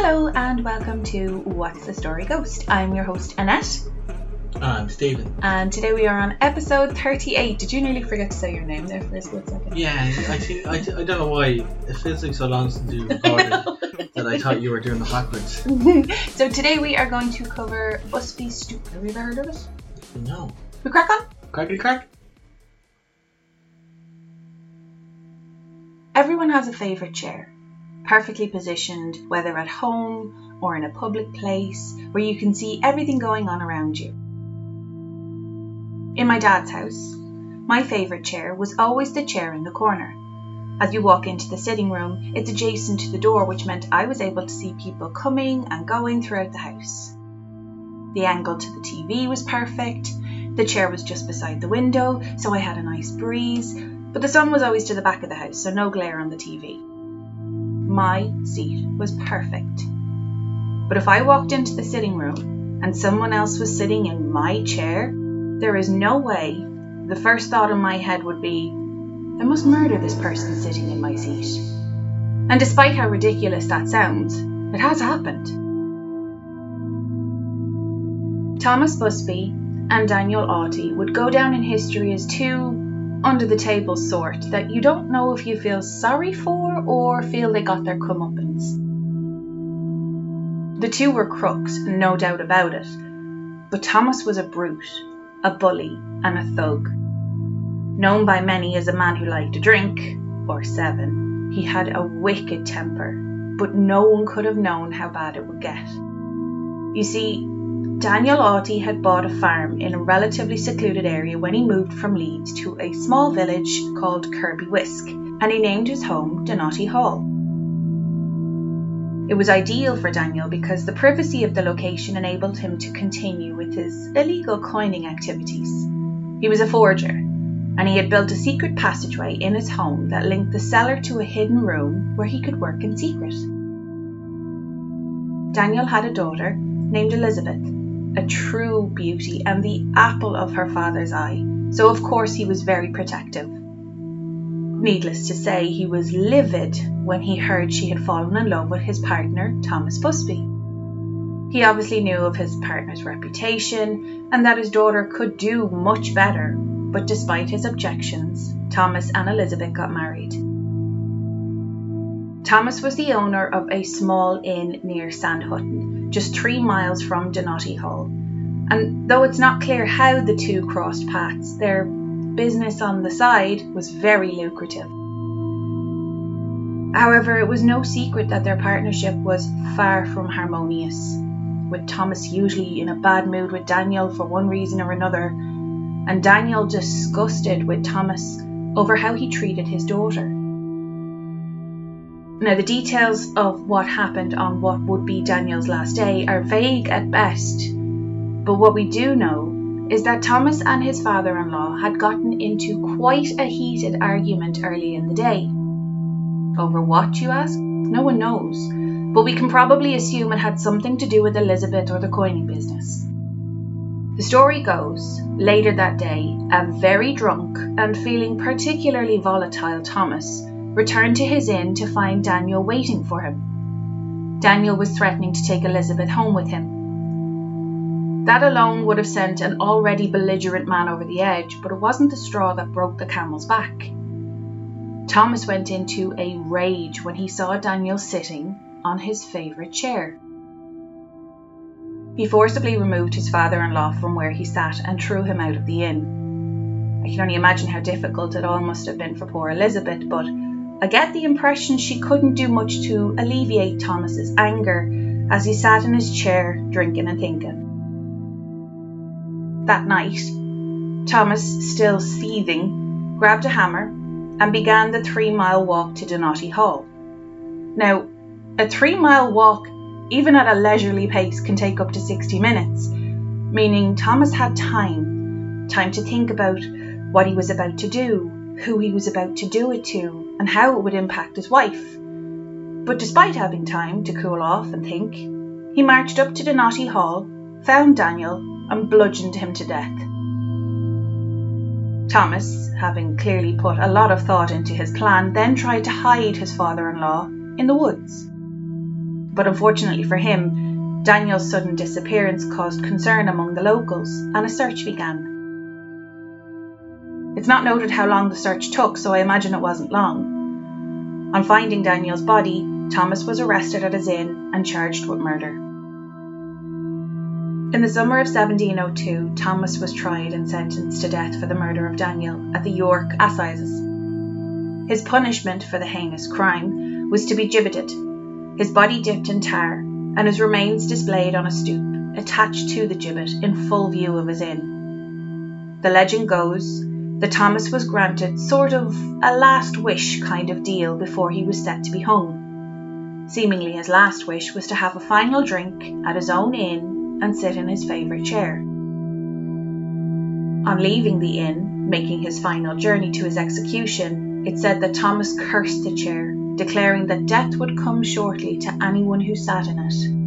Hello and welcome to What's the Story Ghost. I'm your host Annette, I'm Stephen. and today we are on episode 38. Did you nearly forget to say your name there for a split second? Yeah, I, think- I, I don't know why it feels like so long since you recorded that I thought you were doing it backwards. so today we are going to cover Busby Stoop. Have you ever heard of it? No. We crack on? Crackety crack? Everyone has a favourite chair, perfectly positioned, whether at home or in a public place where you can see everything going on around you. In my dad's house, my favourite chair was always the chair in the corner. As you walk into the sitting room, it's adjacent to the door, which meant I was able to see people coming and going throughout the house. The angle to the TV was perfect, the chair was just beside the window, so I had a nice breeze, but the sun was always to the back of the house, so no glare on the TV. My seat was perfect. But if I walked into the sitting room and someone else was sitting in my chair, there is no way the first thought in my head would be, I must murder this person sitting in my seat. And despite how ridiculous that sounds, it has happened. Thomas Busby and Daniel Auty would go down in history as two under the table sort that you don't know if you feel sorry for or feel they got their comeuppance. The two were crooks, no doubt about it, but Thomas was a brute, a bully, and a thug. Known by many as a man who liked to drink, or seven, he had a wicked temper, but no one could have known how bad it would get. You see, Daniel Auty had bought a farm in a relatively secluded area when he moved from Leeds to a small village called Kirby Wiske, and he named his home Danotty Hall. It was ideal for Daniel because the privacy of the location enabled him to continue with his illegal coining activities. He was a forger, and he had built a secret passageway in his home that linked the cellar to a hidden room where he could work in secret. Daniel had a daughter named Elizabeth, a true beauty and the apple of her father's eye, so of course he was very protective. Needless to say, he was livid when he heard she had fallen in love with his partner, Thomas Busby. He obviously knew of his partner's reputation and that his daughter could do much better, but despite his objections, Thomas and Elizabeth got married. Thomas was the owner of a small inn near Sandhutton, just three miles from Danotty Hall. And though it's not clear how the two crossed paths, their business on the side was very lucrative. However, it was no secret that their partnership was far from harmonious, with Thomas usually in a bad mood with Daniel for one reason or another, and Daniel disgusted with Thomas over how he treated his daughter. Now, the details of what happened on what would be Daniel's last day are vague at best, but what we do know is that Thomas and his father in law had gotten into quite a heated argument early in the day. Over what, you ask? No one knows, but we can probably assume it had something to do with Elizabeth or the coining business. The story goes, later that day, a very drunk and feeling particularly volatile Thomas returned to his inn to find Daniel waiting for him. Daniel was threatening to take Elizabeth home with him. That alone would have sent an already belligerent man over the edge, but it wasn't the straw that broke the camel's back. Thomas went into a rage when he saw Daniel sitting on his favourite chair. He forcibly removed his father in law from where he sat and threw him out of the inn. I can only imagine how difficult it all must have been for poor Elizabeth, but I get the impression she couldn't do much to alleviate Thomas's anger as he sat in his chair drinking and thinking. That night, Thomas, still seething, grabbed a hammer and began the three mile walk to Danotty Hall. Now, a three mile walk, even at a leisurely pace, can take up to 60 minutes, meaning Thomas had time time to think about what he was about to do, who he was about to do it to, and how it would impact his wife. But despite having time to cool off and think, he marched up to the Danotty Hall, found Daniel, and bludgeoned him to death. Thomas, having clearly put a lot of thought into his plan, then tried to hide his father in law in the woods. but unfortunately for him, Daniel's sudden disappearance caused concern among the locals and a search began. It's not noted how long the search took, so I imagine it wasn't long. On finding Daniel's body, Thomas was arrested at his inn and charged with murder. In the summer of 1702, Thomas was tried and sentenced to death for the murder of Daniel at the York Assizes. His punishment for the heinous crime was to be gibbeted, his body dipped in tar, and his remains displayed on a stoop attached to the gibbet in full view of his inn. The legend goes that Thomas was granted sort of a last wish kind of deal before he was set to be hung. Seemingly, his last wish was to have a final drink at his own inn and sit in his favourite chair. On leaving the inn, making his final journey to his execution, it said that Thomas cursed the chair, declaring that death would come shortly to anyone who sat in it.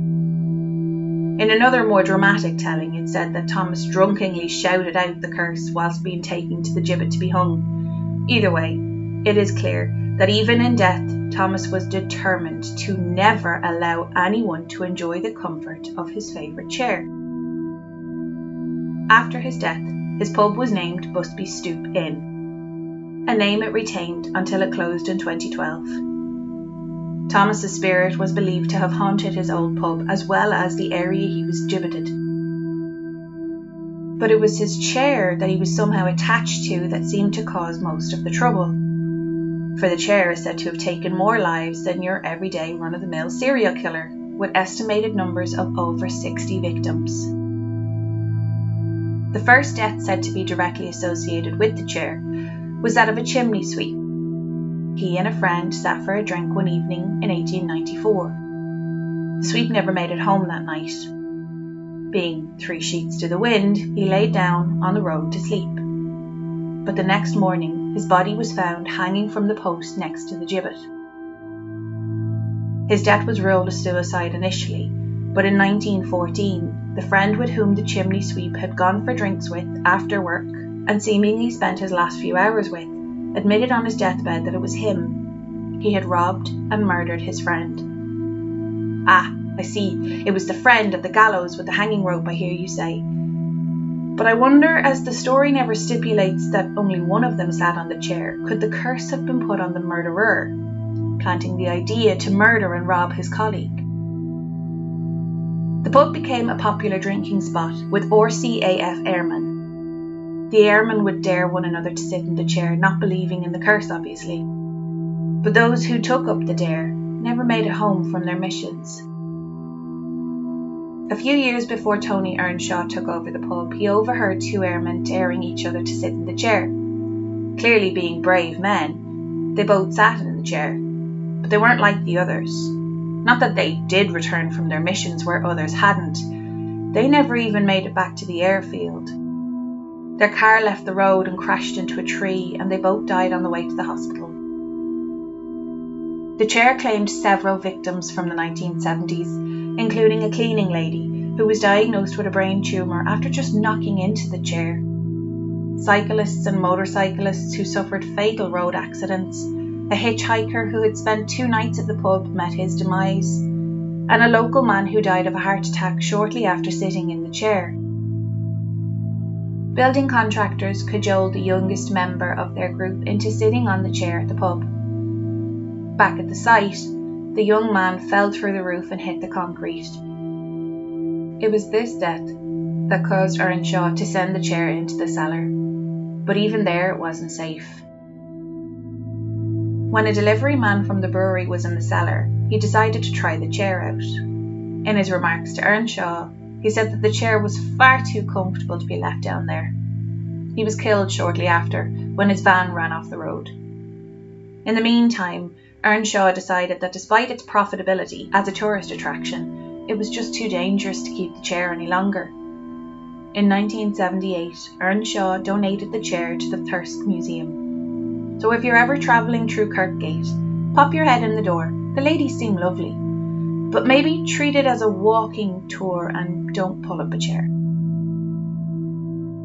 In another more dramatic telling, it said that Thomas drunkenly shouted out the curse whilst being taken to the gibbet to be hung. Either way, it is clear that even in death, Thomas was determined to never allow anyone to enjoy the comfort of his favourite chair. After his death, his pub was named Busby Stoop Inn a name it retained until it closed in 2012. Thomas's spirit was believed to have haunted his old pub as well as the area he was gibbeted. But it was his chair that he was somehow attached to that seemed to cause most of the trouble. For the chair is said to have taken more lives than your everyday run of the mill serial killer, with estimated numbers of over 60 victims. The first death said to be directly associated with the chair was that of a chimney sweep. He and a friend sat for a drink one evening in 1894. The sweep never made it home that night. Being three sheets to the wind, he lay down on the road to sleep. But the next morning, his body was found hanging from the post next to the gibbet. His death was ruled a suicide initially, but in 1914, the friend with whom the chimney sweep had gone for drinks with after work and seemingly spent his last few hours with, admitted on his deathbed that it was him. He had robbed and murdered his friend. Ah, I see, it was the friend at the gallows with the hanging rope, I hear you say. But I wonder, as the story never stipulates that only one of them sat on the chair, could the curse have been put on the murderer, planting the idea to murder and rob his colleague? The pub became a popular drinking spot, with RCAF airmen the airmen would dare one another to sit in the chair, not believing in the curse, obviously. But those who took up the dare never made it home from their missions. A few years before Tony Earnshaw took over the pub, he overheard two airmen daring each other to sit in the chair. Clearly being brave men, they both sat in the chair, but they weren't like the others. Not that they did return from their missions where others hadn't, they never even made it back to the airfield. Their car left the road and crashed into a tree, and they both died on the way to the hospital. The chair claimed several victims from the 1970s, including a cleaning lady who was diagnosed with a brain tumour after just knocking into the chair. Cyclists and motorcyclists who suffered fatal road accidents, a hitchhiker who had spent two nights at the pub met his demise, and a local man who died of a heart attack shortly after sitting in the chair. Building contractors cajoled the youngest member of their group into sitting on the chair at the pub. Back at the site, the young man fell through the roof and hit the concrete. It was this death that caused Earnshaw to send the chair into the cellar, but even there it wasn't safe. When a delivery man from the brewery was in the cellar, he decided to try the chair out. In his remarks to Earnshaw, he said that the chair was far too comfortable to be left down there. He was killed shortly after when his van ran off the road. In the meantime, Earnshaw decided that despite its profitability as a tourist attraction, it was just too dangerous to keep the chair any longer. In 1978, Earnshaw donated the chair to the Thirsk Museum. So if you're ever travelling through Kirkgate, pop your head in the door. The ladies seem lovely but maybe treat it as a walking tour and don't pull up a chair.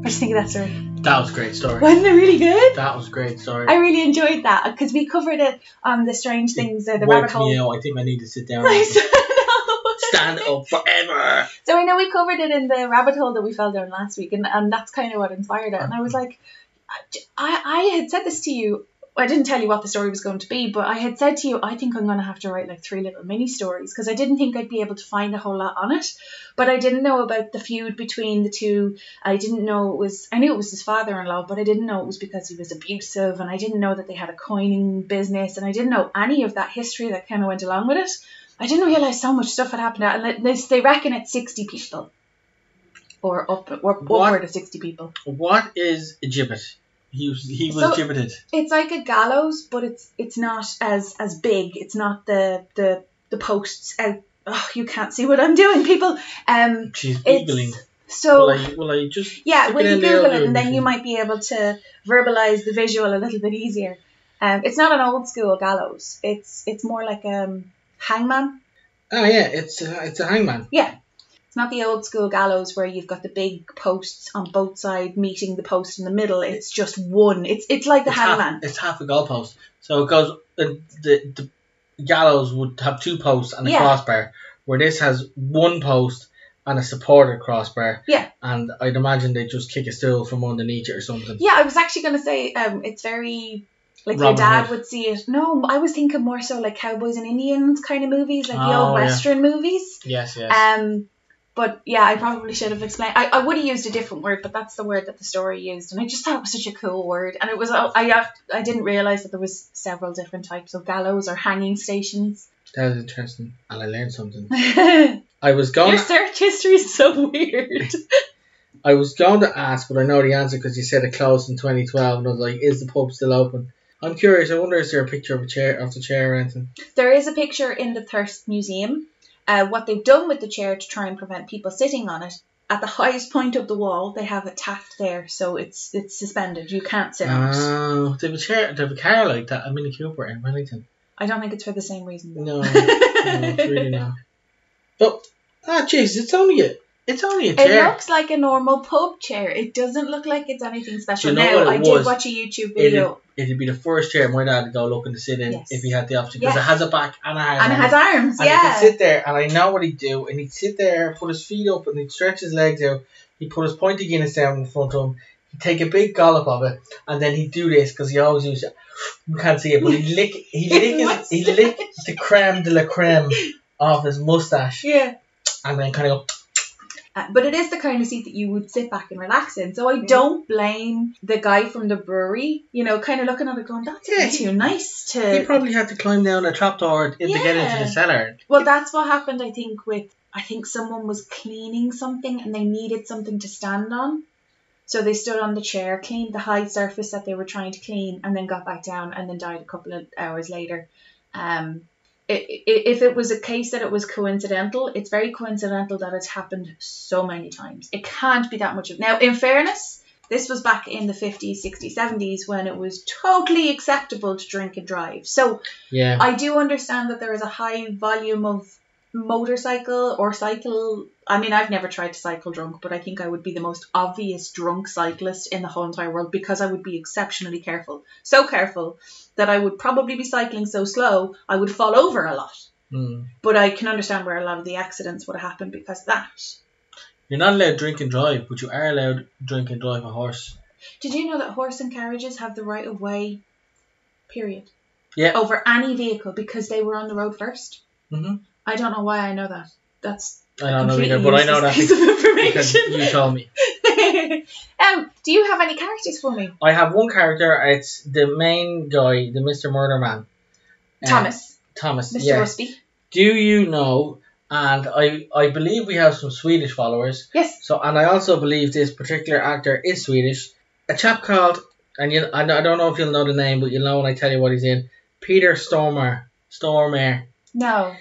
I just think that's a That was a great story. wasn't it really good? That was a great story. I really enjoyed that because we covered it on the strange things, uh, the rabbit hole. me out. I think I need to sit down. Nice. Stand up forever. So I know we covered it in the rabbit hole that we fell down last week, and, and that's kind of what inspired it. And I was like, I, I had said this to you. I didn't tell you what the story was going to be, but I had said to you, I think I'm going to have to write like three little mini stories because I didn't think I'd be able to find a whole lot on it. But I didn't know about the feud between the two. I didn't know it was, I knew it was his father in law, but I didn't know it was because he was abusive, and I didn't know that they had a coining business, and I didn't know any of that history that kind of went along with it. I didn't realize so much stuff had happened. And they, they reckon it's 60 people. Or up, or What? upward of 60 people. What is a gibbet? He was he was So- gibbeted. It's like a gallows, but it's it's not as as big. It's not the the the posts out. Oh, you can't see what I'm doing, people. Um, She's googling. so Will I will I just yeah. When you Google it, and then you might be able to verbalize the visual a little bit easier. Um, it's not an old school gallows. It's it's more like um hangman. Oh yeah, it's a, it's a hangman. It's not the old school gallows where you've got the big posts on both sides meeting the post in the middle. It's just one. It's it's like the it's hangman. Half, it's half a goalpost. So it goes. Uh, the the gallows would have two posts and a Yeah. crossbar, where this has one post and a supported crossbar. Yeah. And I'd imagine they just kick a stool from underneath it or something. Yeah, I was actually gonna say um, it's very like Robin your dad Hood. would see it. No, I was thinking more so like cowboys and Indians kind of movies, like the Oh, old yeah. western movies. Yes, yes. Um, but yeah, I probably should have explained. I, I would have used a different word, but that's the word that the story used, and I just thought it was such a cool word. And it was oh, I I, I didn't realize that there was several different types of gallows or hanging stations. that was interesting, and I learned something. I was going. search history is so weird. I was going to ask, but I know the answer because you said it closed in 2012, and I was like, "Is the pub still open?" I'm curious. I wonder is there a picture of a chair of the chair or anything? There is a picture in the Thirsk Museum. Uh, what they've done with the chair to try and prevent people sitting on it, at the highest point of the wall, they have it tacked there, so it's it's suspended. You can't sit on it. Oh, they have a chair. They have a car like that. A Mini Cooper in Wellington. I don't think it's for the same reason. though. No, no, it's really not. But ah, jeez, it's only a, it's only a chair. It chair. looks like a normal pub chair. It doesn't look like it's anything special. You know now, what it I did watch a YouTube video, It'd be the first chair my dad would go looking to sit in Yes. if he had the option because Yes. it has a back and a hand. and it has arms. And he yeah. could sit there, and I know what he'd do. And he'd sit there, put his feet up, and he'd stretch his legs out. He'd put his pointy Guinness down in front of him. He'd take a big gollop of it, and then he'd do this because he always used it. You can't see it, but he'd lick, he'd lick, his, he'd lick the creme de la creme off his mustache, yeah. and then kind of go. Uh, but it is the kind of seat that you would sit back and relax in. So I don't blame the guy from the brewery, you know, kind of looking at it going, that's Yeah, too nice to. He probably had to climb down a trapdoor in to get into the cellar. Well, that's what happened, I think, with. I think someone was cleaning something and they needed something to stand on. So they stood on the chair, cleaned the high surface that they were trying to clean, and then got back down and then died a couple of hours later. Um, if it was a case that it was coincidental, it's very coincidental that it's happened so many times. It can't be that much of. Now, in fairness, this was back in the 50s, 60s, 70s when it was totally acceptable to drink and drive. So Yeah. I do understand that there is a high volume of motorcycle or cycle. I mean, I've never tried to cycle drunk, but I think I would be the most obvious drunk cyclist in the whole entire world because I would be exceptionally careful. So careful that I would probably be cycling so slow I would fall over a lot. Hmm. But I can understand where a lot of the accidents would have happened because that. You're not allowed to drink and drive, but you are allowed to drink and drive a horse. Did you know that horse and carriages have the right of way, period, Yeah. over any vehicle because they were on the road 1st Mhm. I don't know why I know that. That's I don't know either, but I know that useless piece of because information. you told me. um, do you have any characters for me? I have one character. It's the main guy, the Mr. Murder Man. Uh, Thomas, Thomas. Mr. Rusty. Do you know? And I, I believe we have some Swedish followers. Yes. So, and I also believe this particular actor is Swedish. A chap called, and you, I, I don't know if you'll know the name, but you'll know when I tell you what he's in. Peter Stormer. Stormer. No.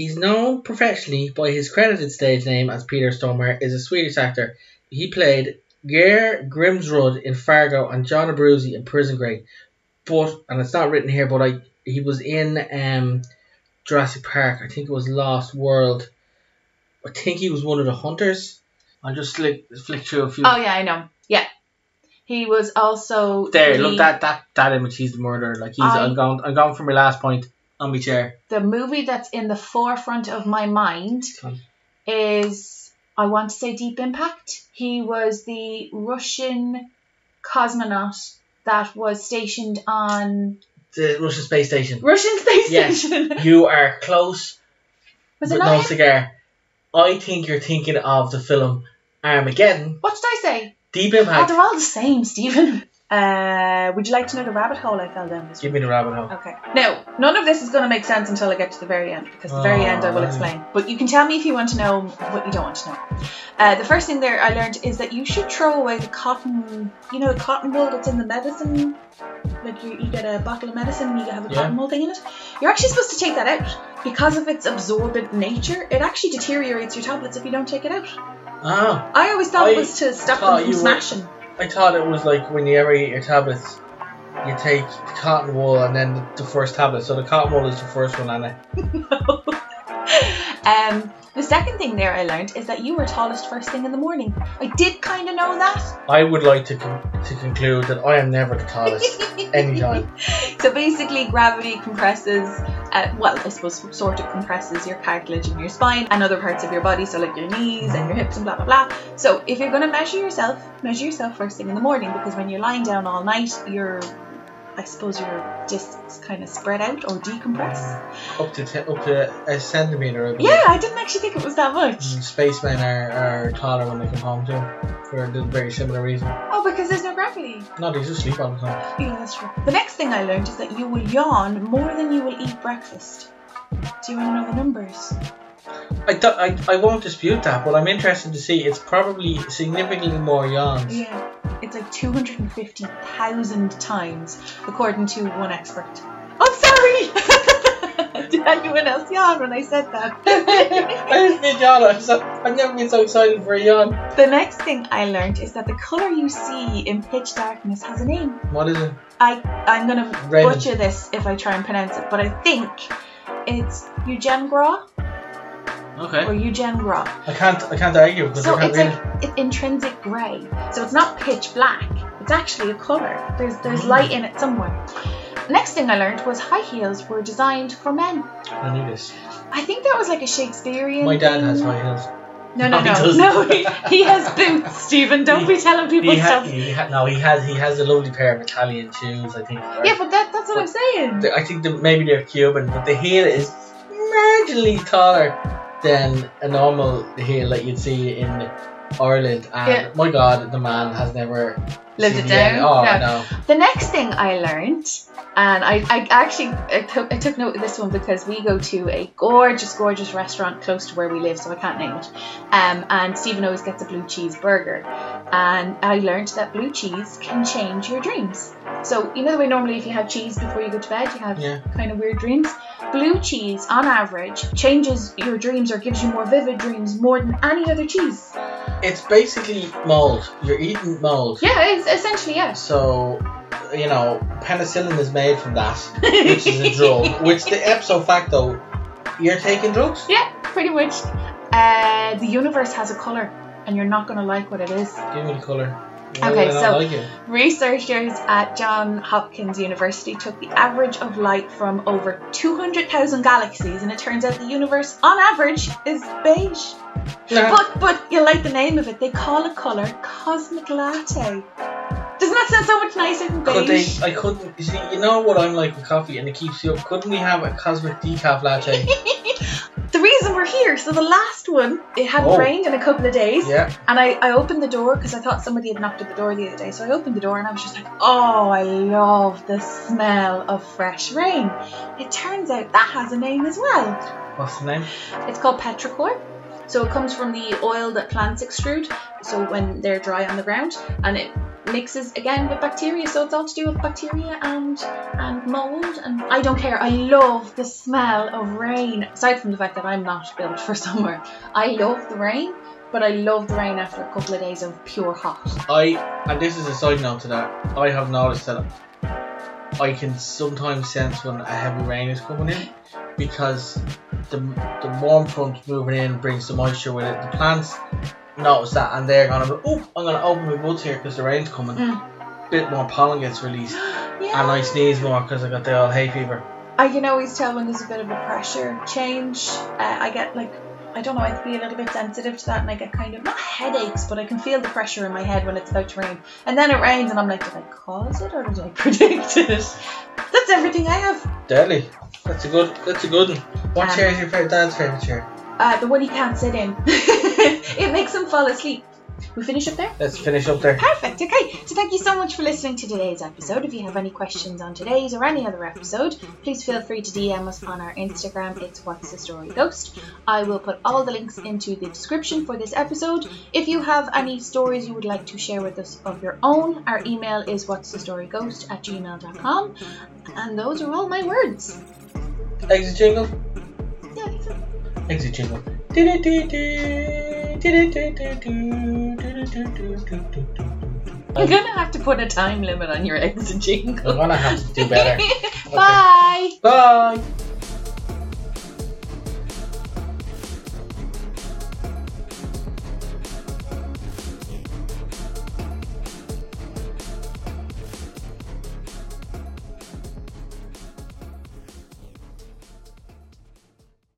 He's known professionally by his credited stage name as Peter Stormare, Is a Swedish actor. He played Geir Grimsrud in Fargo and John Abruzzi in Prison Break. But and it's not written here, but I he was in um Jurassic Park. I think it was Lost World. I think he was one of the hunters. I'll just flick flick through a few. Oh yeah, I know. Yeah. He was also there, the- look that that that image. He's the murderer. Like he's. I- I'm going. I'm going for my last point. On my chair. The movie that's in the forefront of my mind is I want to say Deep Impact. He was the Russian cosmonaut that was stationed on The Russian space station. Russian space Yes. station. You are close, was it no him? cigar. I think you're thinking of the film Armageddon. What did I say? Deep Oh, Impact. they're all the same, Stephen. Uh, would you like to know the rabbit hole I fell down this Give me the rabbit hole. Okay. Now, none of this is going to make sense until I get to the very end, because the very Oh, end I will explain. But you can tell me if you want to know what you don't want to know. Uh, the first thing there I learned is that you should throw away the cotton, you know, the cotton wool that's in the medicine. Like you, you get a bottle of medicine and you have a Yeah. cotton wool thing in it. You're actually supposed to take that out because of its absorbent nature. It actually deteriorates your tablets if you don't take it out. Ah, I always thought I it was to stop them from you were- smashing. I thought it was like when you ever eat your tablets, you take the cotton wool and then the, the first tablet. So the cotton wool is the first one, Anna. No. Um, the second thing there I learned is that you were tallest first thing in the morning. I did kind of know that. I would like to con- to conclude that I am never the tallest anytime. So basically, gravity compresses, uh, well, I suppose sort of compresses your cartilage in your spine and other parts of your body, so like your knees and your hips and blah blah blah. So if you're going to measure yourself, measure yourself first thing in the morning because when you're lying down all night, you're I suppose your discs kind of spread out or decompress. Up to te- up to a centimeter. I. Yeah, I didn't actually think it was that much. Mm, Spacemen are, are taller when they come home too, for a very similar reason. Oh, because there's no gravity. No, they just sleep all the time. Yeah, that's true. The next thing I learned is that you will yawn more than you will eat breakfast. Do you want to know the numbers? I, do- I, I won't dispute that, but I'm interested to see. It's probably significantly more yawns. Yeah, it's like 250,000 times, according to one expert. I'm sorry! Did anyone else yawn when I said that? I just been yawn. I'm so, I've never been so excited for a yawn. the next thing I learned is that the colour you see in pitch darkness has a name. What is it? I, I'm gonna Raven. butcher this if I try and pronounce it, but I think it's Eugen Gras Okay. or. Eugen Gras. I can't I can't argue because So I can't it's read like it, intrinsic grey. So it's not pitch black. It's actually a colour. There's there's Mm. light in it somewhere. Next thing I learned was high heels were designed for men. I knew this. I think that was like a Shakespearean. My dad thing. has high heels. No, no, No, he no, doesn't. no. He, he has boots, Stephen. Don't be telling people He, ha- stuff. he ha- no, he has he has a lovely pair of Italian shoes. I think. right? Yeah, but that, that's what I'm saying. The- I think that maybe they're Cuban, but the heel is marginally taller than a normal heel that you'd see in Ireland. And Yeah. my God, the man has never Lived it down? Oh No. no. The next thing I learned, and I, I actually I took, I took note of this one because we go to a gorgeous, gorgeous restaurant close to where we live, so I can't name it. Um, and Stephen always gets a blue cheese burger, and I learned that blue cheese can change your dreams. So you know the way normally if you have cheese before you go to bed, you have Yeah. kind of weird dreams. Blue cheese, on average, changes your dreams or gives you more vivid dreams more than any other cheese. It's basically mold. You're eating mold. Yeah, it's essentially yes. So, you know, penicillin is made from that, which is a drug. which the ipso facto, you're taking drugs. Yeah, pretty much. Uh, the universe has a color, and you're not gonna like what it is. Give me the colour. Okay, so- like. Researchers at John Hopkins University took the average of light from over 200,000 galaxies, and it turns out the universe, on average, is beige. Nah. But but you like the name of it? They call a color cosmic latte. Doesn't that sound so much nicer than Could they? beige? I couldn't. You see, you know what I'm like with coffee, and it keeps you up. Couldn't we have a cosmic decaf latte? the reason we're here, so the last one, it hadn't Oh. rained in a couple of days. yeah. And I, I opened the door because I thought somebody had knocked at the door the other day. So I opened the door and I was just like, oh, I love the smell of fresh rain. It turns out that has a name as well. What's the name? It's called petrichor. So it comes from the oil that plants extrude, so when they're dry on the ground, and it mixes again with bacteria. So it's all to do with bacteria and and mold. And I don't care. I love the smell of rain. Aside from the fact that I'm not built for summer, I love the rain. But I love the rain after a couple of days of pure hot. I and this is a side note to that. I have noticed that I can sometimes sense when a heavy rain is coming in because the the warm front moving in brings the moisture with it. The plants notice that and they're gonna go, oh, I'm gonna open my buds here because the rain's coming. Mm. Bit more pollen gets released Yeah. and I sneeze more because I got the old hay fever. I can always tell when there's a bit of a pressure change. Uh, I get like I don't know, I be a little bit sensitive to that and I get kind of not headaches, but I can feel the pressure in my head when it's about to rain. And then it rains and I'm like, did I cause it or did I predict it? That's everything I have. Deadly. That's a good. That's a good one. What Um, chair is your dad's favorite chair? Uh, the one he can't sit in. it makes him fall asleep. We finish up there? Let's finish up there. Perfect. Okay. So thank you so much for listening to today's episode. If you have any questions on today's or any other episode, please feel free to DM us on our Instagram. It's What's the Story Ghost. I will put all the links into the description for this episode. If you have any stories you would like to share with us of your own, our email is what's the story ghost at gmail.com. And those are all my words. Exit jingle. Yeah, I think so. Exit jingle. I'm gonna have to put a time limit on your exit jingle. I'm gonna have to do better. Bye. Bye.